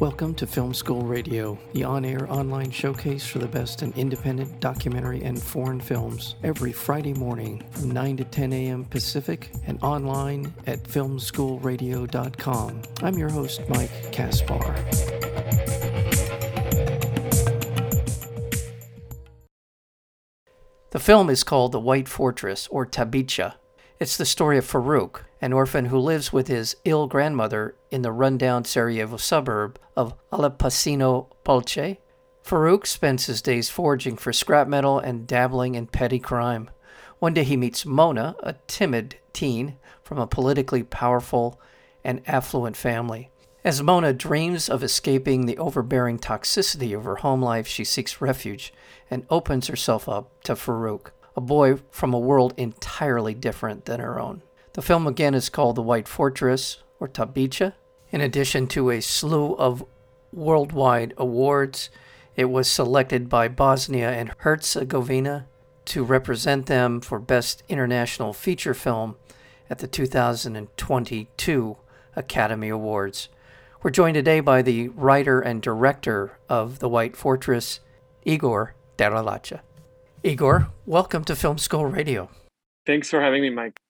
Welcome to Film School Radio, the on air online showcase for the best in independent documentary and foreign films, every Friday morning from 9 to 10 a.m. Pacific and online at filmschoolradio.com. I'm your host, Mike Kaspar. The film is called The White Fortress, or Tabicha. It's the story of Farouk, an orphan who lives with his ill grandmother in the rundown Sarajevo suburb of Alipašino Polje. Farouk spends his days foraging for scrap metal and dabbling in petty crime. One day he meets Mona, a timid teen from a politically powerful and affluent family. As Mona dreams of escaping the overbearing toxicity of her home life, she seeks refuge and opens herself up to Farouk, a boy from a world entirely different than her own. The film again is called The White Fortress, or Tabicha. In addition to a slew of worldwide awards, it was selected by Bosnia and Herzegovina to represent them for Best International Feature Film at the 2022 Academy Awards. We're joined today by the writer and director of The White Fortress, Igor Drljača. Igor, welcome to Film School Radio. Thanks for having me, Mike.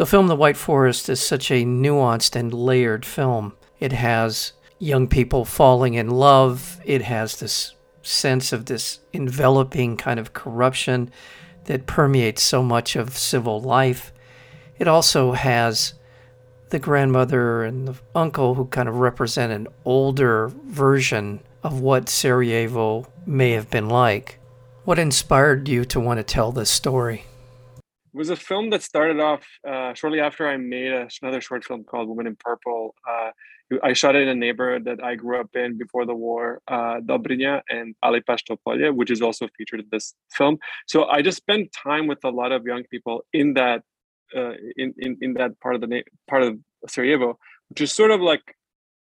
The film The White Fortress is such a nuanced and layered film. It has young people falling in love, it has this sense of this enveloping kind of corruption that permeates so much of civil life. It also has the grandmother and the uncle who kind of represent an older version of what Sarajevo may have been like. What inspired you to want to tell this story? Was a film that started off uh, shortly after I made a, another short film called Woman in Purple. Uh, I shot it in a neighborhood that I grew up in before the war, uh, Dobrinja and Alipašino Polje, which is also featured in this film. So I just spent time with a lot of young people in that uh, in, in in that part of the na- part of Sarajevo, which is sort of like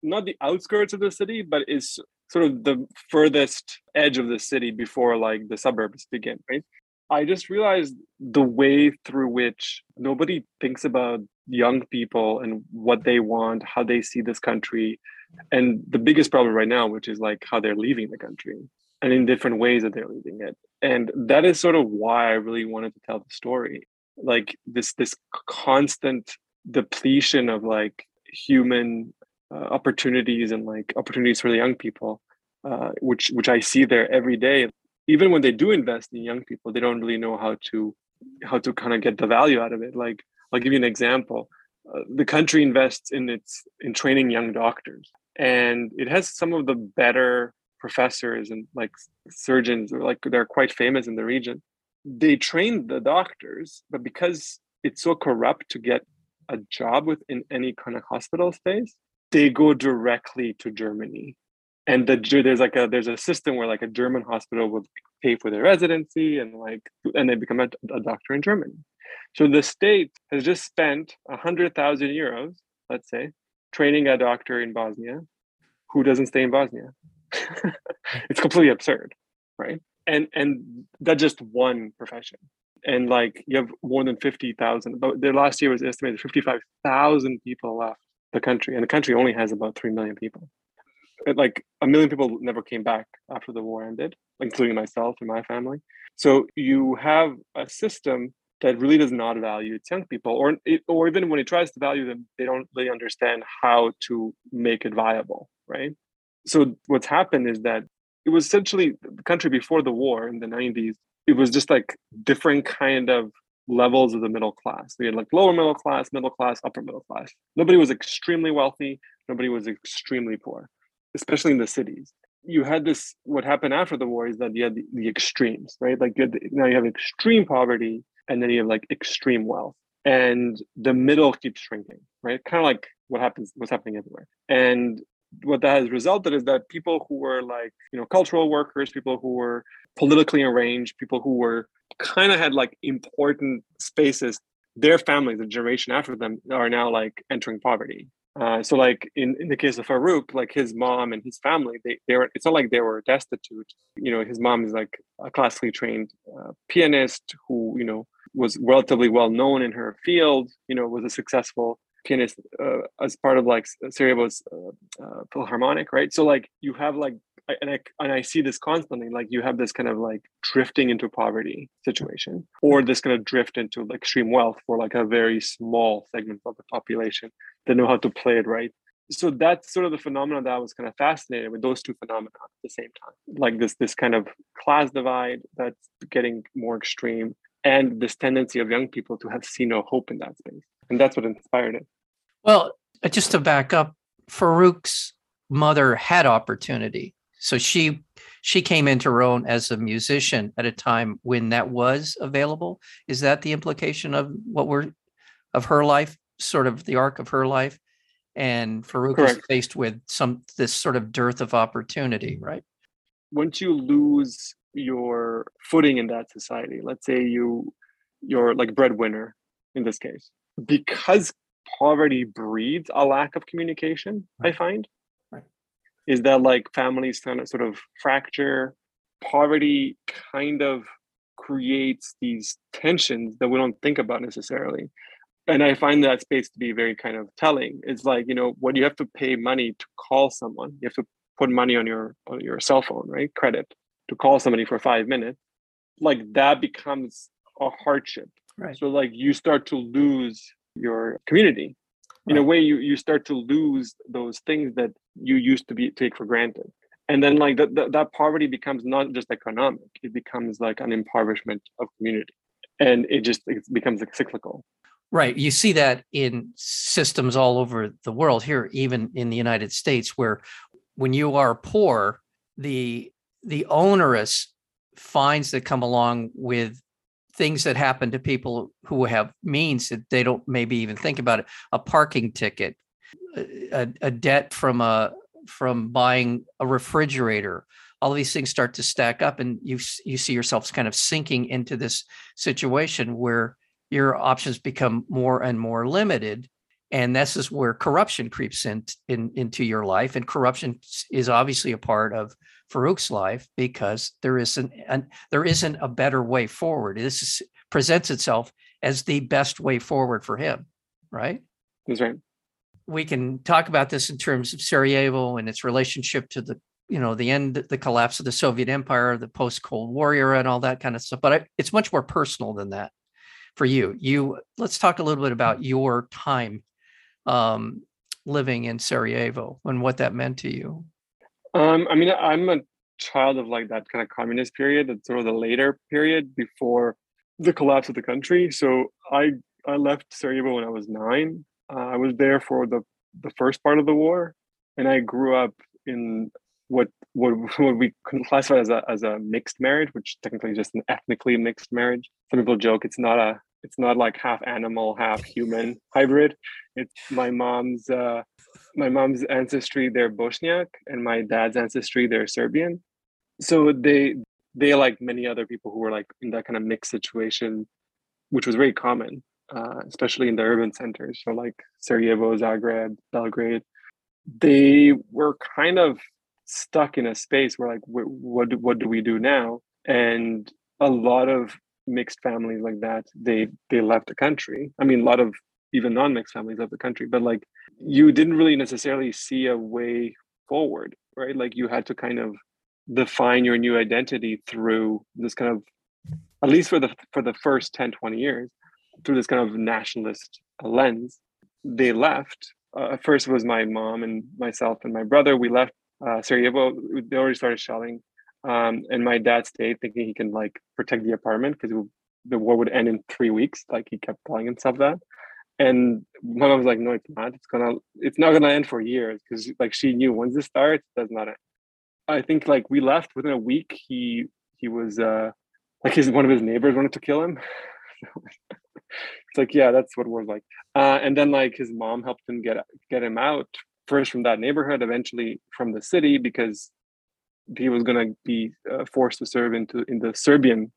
not the outskirts of the city, but is sort of the furthest edge of the city before like the suburbs begin, right? I just realized the way through which nobody thinks about young people and what they want, how they see this country, and the biggest problem right now, which is like how they're leaving the country and in different ways that they're leaving it. And that is sort of why I really wanted to tell the story. Like this this constant depletion of like human uh, opportunities and like opportunities for the young people, uh, which which I see there every day even when they do invest in young people they don't really know how to how to kind of get the value out of it. Like i'll give you an example. Uh, the country invests in its in training young doctors and it has some of the better professors and like surgeons or like they're quite famous in the region. They train the doctors but because it's so corrupt to get a job within any kind of hospital space they go directly to germany and the there's like a there's a system where like a German hospital would pay for their residency and like and they become a, a doctor in Germany. So the state has just spent a hundred thousand euros, let's say, training a doctor in Bosnia who doesn't stay in Bosnia. it's completely absurd, right? And and that's just one profession. And like you have more than fifty thousand. But the last year was estimated fifty five thousand people left the country, and the country only has about three million people like a million people never came back after the war ended, including myself and my family. So you have a system that really does not value its young people, or or even when it tries to value them, they don't really understand how to make it viable, right? So what's happened is that it was essentially the country before the war in the 90s. It was just like different kind of levels of the middle class. We had like lower middle class, middle class, upper middle class. Nobody was extremely wealthy. Nobody was extremely poor especially in the cities you had this what happened after the war is that you had the, the extremes right? Like you the, now you have extreme poverty and then you have like extreme wealth. And the middle keeps shrinking right? Kind of like what happens what's happening everywhere. And what that has resulted is that people who were like you know cultural workers people who were politically arranged people who were kind of had like important spaces their families the generation after them are now like entering poverty uh, so like in, in the case of Farouk, like his mom and his family, they, they were, it's not like they were destitute. You know, his mom is like a classically trained uh, pianist who, you know, was relatively well known in her field, you know, was a successful pianist uh, as part of like Sarajevo's uh, uh, Philharmonic, right? So like you have like and I and I see this constantly. Like you have this kind of like drifting into poverty situation, or this kind of drift into extreme wealth for like a very small segment of the population that know how to play it right. So that's sort of the phenomenon that I was kind of fascinated with those two phenomena at the same time, like this this kind of class divide that's getting more extreme, and this tendency of young people to have seen no hope in that space, and that's what inspired it. Well, uh, just to back up, Farouk's mother had opportunity so she she came into her own as a musician at a time when that was available. Is that the implication of what we're of her life, sort of the arc of her life? And Farouk Correct. is faced with some this sort of dearth of opportunity, mm-hmm. right? Once you lose your footing in that society, let's say you you're like breadwinner in this case, because poverty breeds a lack of communication. I find is that like families kind of sort of fracture poverty kind of creates these tensions that we don't think about necessarily. And i find that space to be very kind of telling. It's like you know when you have to pay money to call someone you have to put money on your on your cell phone right credit to call somebody for five minutes like that becomes a hardship. Right. So like you start to lose your community. In a way you you start to lose those things that you used to be take for granted. And then like that that poverty becomes not just economic it becomes like an impoverishment of community. And it just it becomes like cyclical. Right. You see that in systems all over the world here even in the united states where when you are poor the the onerous fines that come along with things that happen to people who have means that they don't maybe even think about it a parking ticket a, a debt from a from buying a refrigerator all these things start to stack up and you you see yourselves kind of sinking into this situation where your options become more and more limited and this is where corruption creeps in, in into your life and corruption is obviously a part of Farouk's life because there isn't an, there isn't a better way forward. This is, presents itself as the best way forward for him, right? That's right. We can talk about this in terms of Sarajevo and its relationship to the you know the end the collapse of the soviet empire the post cold war era and all that kind of stuff but I, it's much more personal than that for you you let's talk a little bit about your time um, living in sarajevo and what that meant to you um, I mean, I'm a child of like that kind of communist period, that's sort of the later period before the collapse of the country. So I I left Sarajevo when I was nine. Uh, I was there for the the first part of the war, and I grew up in what what, what we classify as a as a mixed marriage, which technically is just an ethnically mixed marriage. Some people joke it's not a it's not like half animal, half human hybrid. It's my mom's uh, my mom's ancestry they're Bosniak and my dad's ancestry they're Serbian. So they they like many other people who were like in that kind of mixed situation, which was very common, uh, especially in the urban centers. So like Sarajevo, Zagreb, Belgrade, they were kind of stuck in a space where like what what, what do we do now? And a lot of mixed families like that they they left the country. I mean, a lot of even non-mixed families of the country but like you didn't really necessarily see a way forward right like you had to kind of define your new identity through this kind of at least for the for the first 10 20 years through this kind of nationalist lens they left uh, first was my mom and myself and my brother we left uh, sarajevo they already started shelling um, and my dad stayed thinking he can like protect the apartment because the war would end in three weeks like he kept telling himself that and my mom was like, "No, it's not. It's gonna. It's not gonna end for years because like she knew once this starts, it does not end." I think like we left within a week. He he was uh like his one of his neighbors wanted to kill him. it's like yeah, that's what we're like. Uh, and then like his mom helped him get get him out first from that neighborhood, eventually from the city because he was gonna be uh, forced to serve into in the Serbian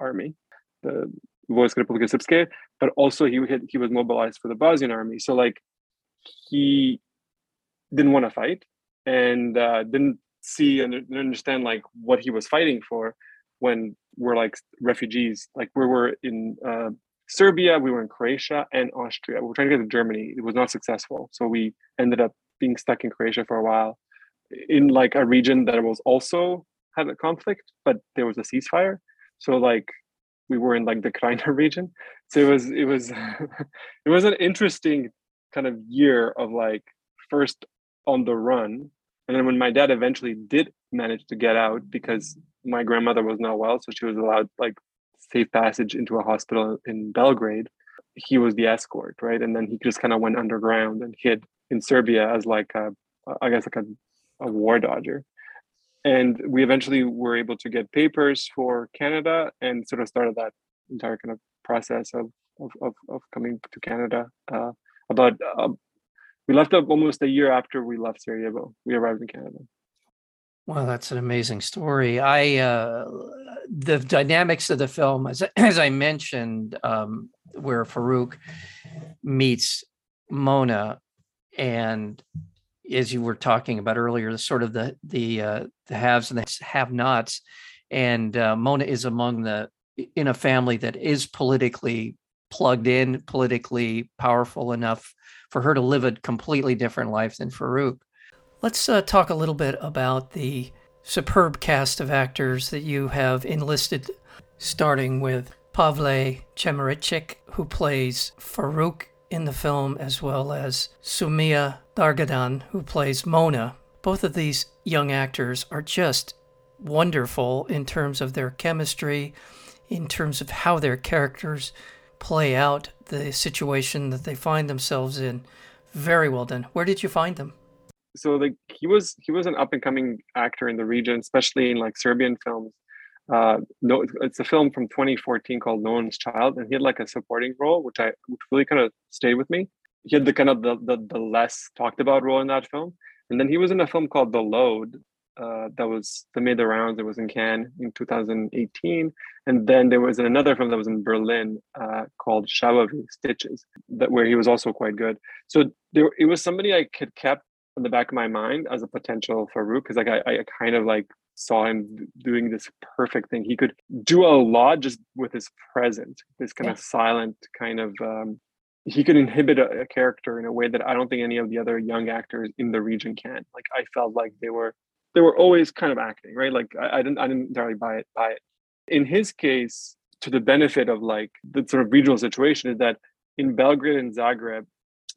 army, the Vojska Republike Srpske, but also he had, he was mobilized for the Bosnian army. So like he didn't want to fight and uh, didn't see and understand like what he was fighting for when we're like refugees, like we were in uh, Serbia, we were in Croatia and Austria. We were trying to get to Germany. It was not successful. So we ended up being stuck in Croatia for a while in like a region that was also had a conflict, but there was a ceasefire. So like we were in like the Krajina region. So it was it was it was an interesting kind of year of like first on the run. And then when my dad eventually did manage to get out because my grandmother was not well, so she was allowed like safe passage into a hospital in Belgrade, he was the escort, right? And then he just kind of went underground and hid in Serbia as like a, I guess like a, a war dodger. And we eventually were able to get papers for Canada and sort of started that entire kind of process of of, of, of coming to Canada. Uh, about uh, we left up almost a year after we left Sarajevo. We arrived in Canada. Well, that's an amazing story. I uh, the dynamics of the film, as as I mentioned, um, where Farouk meets Mona, and as you were talking about earlier, the sort of the the uh, the haves and the have-nots, and uh, Mona is among the in a family that is politically plugged in, politically powerful enough for her to live a completely different life than Farouk. Let's uh, talk a little bit about the superb cast of actors that you have enlisted, starting with Pavle Čemerikić, who plays Farouk in the film, as well as Sumeja Dardagan, who plays Mona. Both of these young actors are just wonderful in terms of their chemistry, in terms of how their characters play out the situation that they find themselves in. Very well done. Where did you find them? So like he was he was an up and coming actor in the region, especially in like Serbian films. Uh, no, it's a film from 2014 called No One's Child, and he had like a supporting role, which I which really kind of stayed with me. He had the kind of the, the the less talked about role in that film, and then he was in a film called The Load, uh, that was that made the rounds. It was in Cannes in 2018, and then there was another film that was in Berlin uh, called Šavovi Stitches, that where he was also quite good. So there, it was somebody I could kept in the back of my mind as a potential for Farouk because like I, I kind of like saw him doing this perfect thing. He could do a lot just with his presence, this kind yeah. of silent kind of. Um, he could inhibit a, a character in a way that I don't think any of the other young actors in the region can. Like I felt like they were they were always kind of acting, right? Like I, I didn't I didn't entirely buy it buy it. In his case, to the benefit of like the sort of regional situation is that in Belgrade and Zagreb,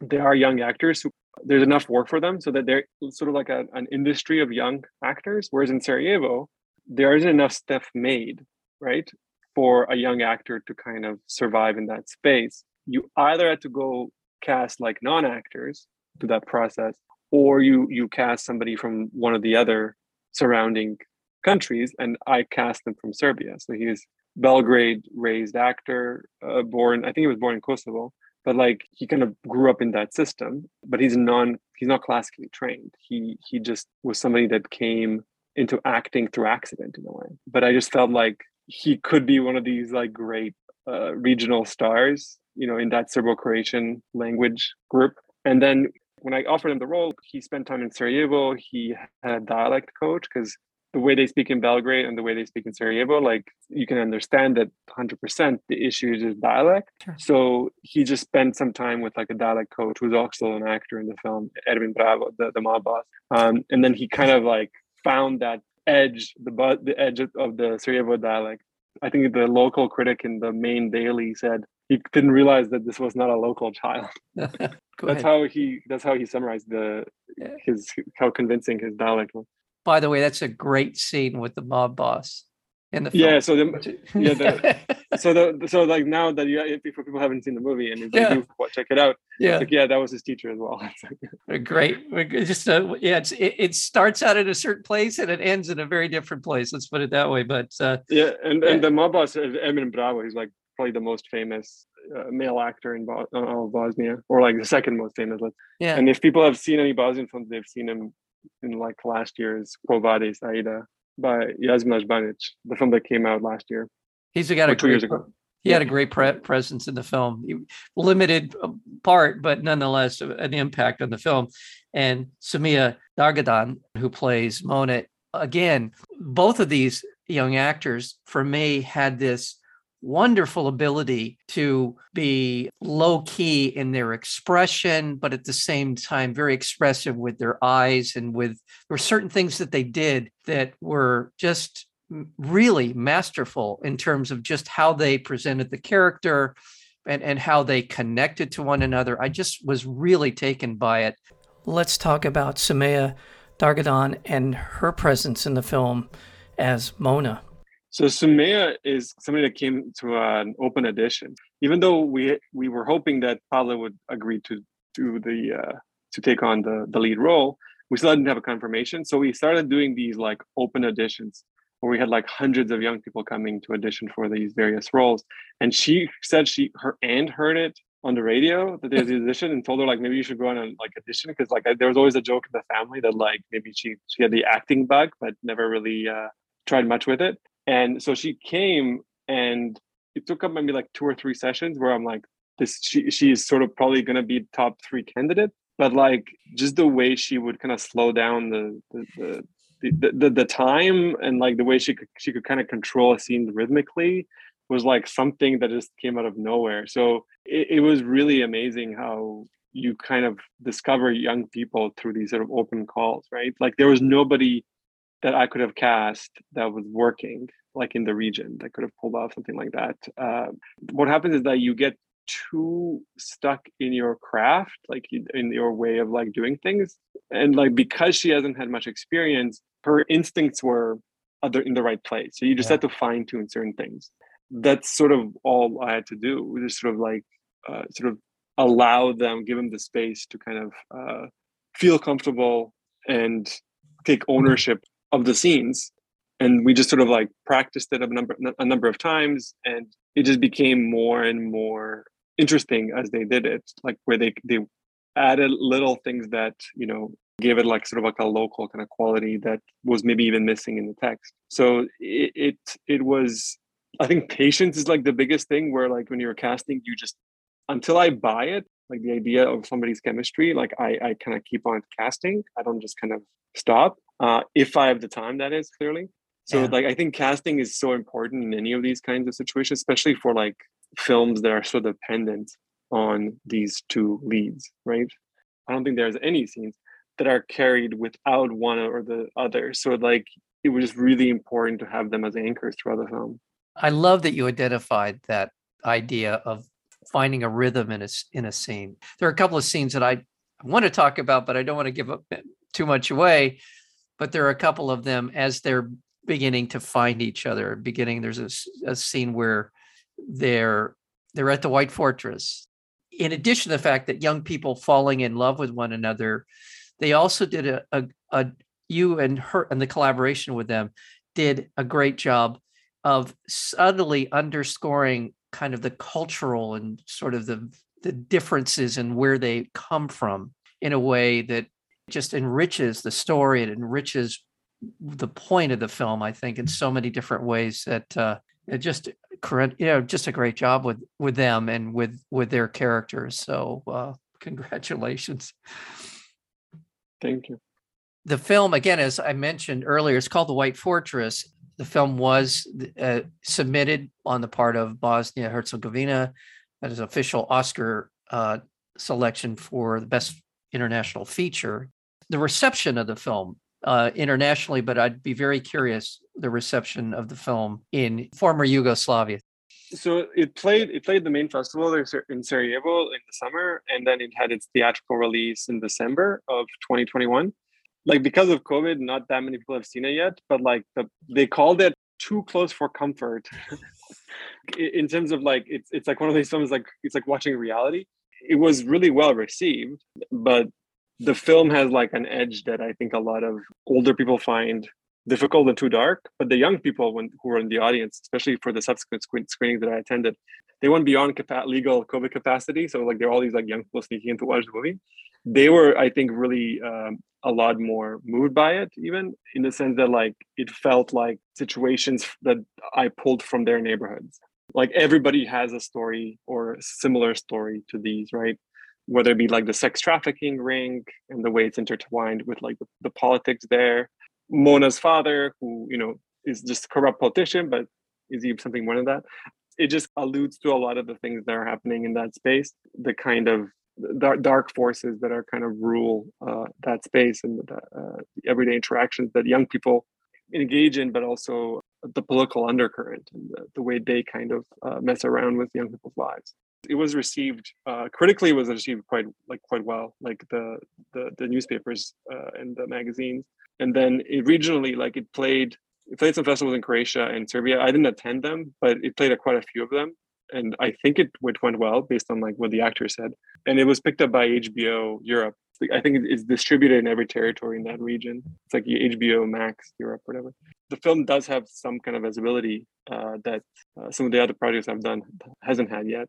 there are young actors who there's enough work for them so that they're sort of like a, an industry of young actors. Whereas in Sarajevo, there isn't enough stuff made, right, for a young actor to kind of survive in that space. You either had to go cast like non-actors to that process, or you you cast somebody from one of the other surrounding countries and i cast them from serbia so he's belgrade raised actor uh, born i think he was born in kosovo but like he kind of grew up in that system but he's non he's not classically trained. He he just was somebody that came into acting through accident in a way. But i just felt like he could be one of these like great uh, regional stars you know in that serbo-croatian language group. And then when I offered him the role, he spent time in Sarajevo. He had a dialect coach because the way they speak in Belgrade and the way they speak in Sarajevo, like you can understand that 100% the issue is dialect. Sure. So he just spent some time with like a dialect coach who's also an actor in the film, Ervin Bravo, the, the mob boss. Um, and then he kind of like found that edge, the the edge of the Sarajevo dialect. I think the local critic in the main daily said he didn't realize that this was not a local child. that's how he that's how he summarized the his how convincing his dialect was. By the way, that's a great scene with the mob boss in the film. Yeah, so the yeah the, so the so like now that you if people haven't seen the movie and if yeah. do check it out. Yeah, like yeah, that was his teacher as well. great, just uh, yeah, it's, it, it starts out at a certain place and it ends in a very different place. Let's put it that way. But uh, yeah, and and the mob boss Ervin Bravo, he's like probably the most famous uh, male actor in Bo- uh, Bosnia, or like the second most famous. Yeah. And if people have seen any Bosnian films, they've seen him in like last year's Quo Vadis Aida by Jasmila Žbanić, the film that came out last year. He's got a two great, years ago. He yeah. had a great pre- presence in the film, limited uh, part, but nonetheless an impact on the film. And Sumeja Dardagan, who plays Mona, again, both of these young actors for me had this wonderful ability to be low key in their expression, but at the same time, very expressive with their eyes and with there were certain things that they did that were just really masterful in terms of just how they presented the character and, and how they connected to one another. I just was really taken by it. Let's talk about Sumeja Dardagan and her presence in the film as Mona. So Sumeja is somebody that came to an open audition. Even though we we were hoping that Pavle would agree to do the uh, to take on the the lead role, we still didn't have a confirmation. So we started doing these like open auditions where we had like hundreds of young people coming to audition for these various roles. And she said she her aunt heard it on the radio that there's the audition and told her like maybe you should go on a like audition because like I, there was always a joke in the family that like maybe she she had the acting bug but never really uh, tried much with it. And so she came and it took up maybe like two or three sessions where I'm like, this she she is sort of probably gonna be top three candidate. But like just the way she would kind of slow down the the, the the, the, the time and like the way she could she could kind of control a scene rhythmically was like something that just came out of nowhere. So it, it was really amazing how you kind of discover young people through these sort of open calls, right? Like there was nobody that I could have cast that was working like in the region that could have pulled off something like that. Uh, what happens is that you get too stuck in your craft, like in your way of like doing things, and like because she hasn't had much experience, her instincts were other in the right place. So you just yeah. had to fine tune certain things. That's sort of all I had to do. Just sort of like uh, sort of allow them, give them the space to kind of uh, feel comfortable and take ownership of the scenes and we just sort of like practiced it a number a number of times and it just became more and more interesting as they did it like where they they added little things that you know gave it like sort of like a local kind of quality that was maybe even missing in the text so it it, it was i think patience is like the biggest thing where like when you're casting you just until i buy it like the idea of somebody's chemistry like i i kind of keep on casting i don't just kind of stop uh, if I have the time, that is clearly. So yeah. like I think casting is so important in any of these kinds of situations, especially for like films that are so dependent on these two leads, right? I don't think there's any scenes that are carried without one or the other. So like it was really important to have them as anchors throughout the film. I love that you identified that idea of finding a rhythm in a in a scene. There are a couple of scenes that I want to talk about, but I don't want to give up eh, too much away but there are a couple of them as they're beginning to find each other. Beginning, there's a, a scene where they're they're at the White Fortress. In addition to the fact that young people falling in love with one another, they also did a, a, a you and her and the collaboration with them did a great job of subtly underscoring kind of the cultural and sort of the the differences and where they come from in a way that just enriches the story. It enriches the point of the film, I think, in so many different ways that uh, it just you know just a great job with with them and with with their characters. So uh, congratulations. Thank you. The film, again, as I mentioned earlier, it's called The White Fortress. The film was uh, submitted on the part of Bosnia Herzegovina as official Oscar uh, selection for the best international feature the reception of the film uh, internationally, but I'd be very curious the reception of the film in former Yugoslavia. So it played it played the main festival in Sarajevo in the summer, and then it had its theatrical release in December of 2021. Like because of COVID, not that many people have seen it yet, but like the, they called it too close for comfort. in terms of like it's it's like one of these films like it's like watching reality. It was really well received, but the film has like an edge that I think a lot of older people find difficult and too dark. But the young people when, who were in the audience, especially for the subsequent screenings that I attended, they went beyond capa- legal COVID capacity. So like there are all these like young people sneaking in to watch the movie. They were, I think, really um, a lot more moved by it, even in the sense that like it felt like situations that I pulled from their neighborhoods. Like everybody has a story or a similar story to these, right? Whether it be like the sex trafficking ring and the way it's intertwined with like the, the politics there. Mona's father, who you know is just a corrupt politician, but is he something more than that? it just alludes to a lot of the things that are happening in that space, the kind of dark, forces that are kind of rule uh, that space and the, uh, the everyday interactions that young people engage in, but also the political undercurrent and the, the way they kind of uh, mess around with young people's lives. It was received uh, critically. It was received quite like quite well, like the the, the newspapers uh, and the magazines. And then it, regionally, like it played it played some festivals in Croatia and Serbia. I didn't attend them, but it played at quite a few of them and I think it went well based on like what the actor said. And it was picked up by HBO Europe. I think it's distributed in every territory in that region. It's like HBO Max Europe, whatever. The film does have some kind of visibility uh, that uh, some of the other projects I've done hasn't had yet.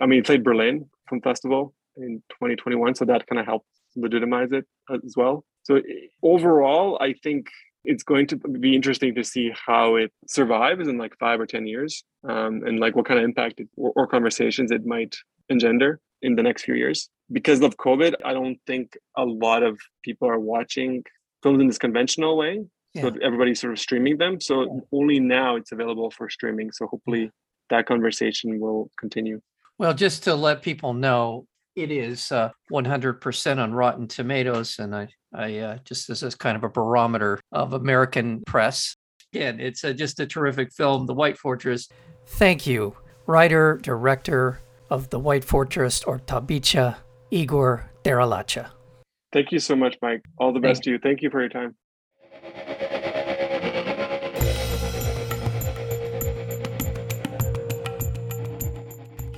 I mean, it played Berlin Film Festival in 2021, so that kind of helped legitimize it as well. So overall, I think it's going to be interesting to see how it survives in like five or ten years um, and like what kind of impact it, or, or, conversations it might engender in the next few years because of covid i don't think a lot of people are watching films in this conventional way yeah. so everybody's sort of streaming them so yeah. only now it's available for streaming so hopefully that conversation will continue well just to let people know it is uh, 100% on rotten tomatoes and i I uh, just as a kind of a barometer of American press. Again, it's a, just a terrific film, The White Fortress. Thank you, writer, director of The White Fortress or Tabicha, Igor Drljača. Thank you so much, Mike. All the best Thank to you. Thank you for your time.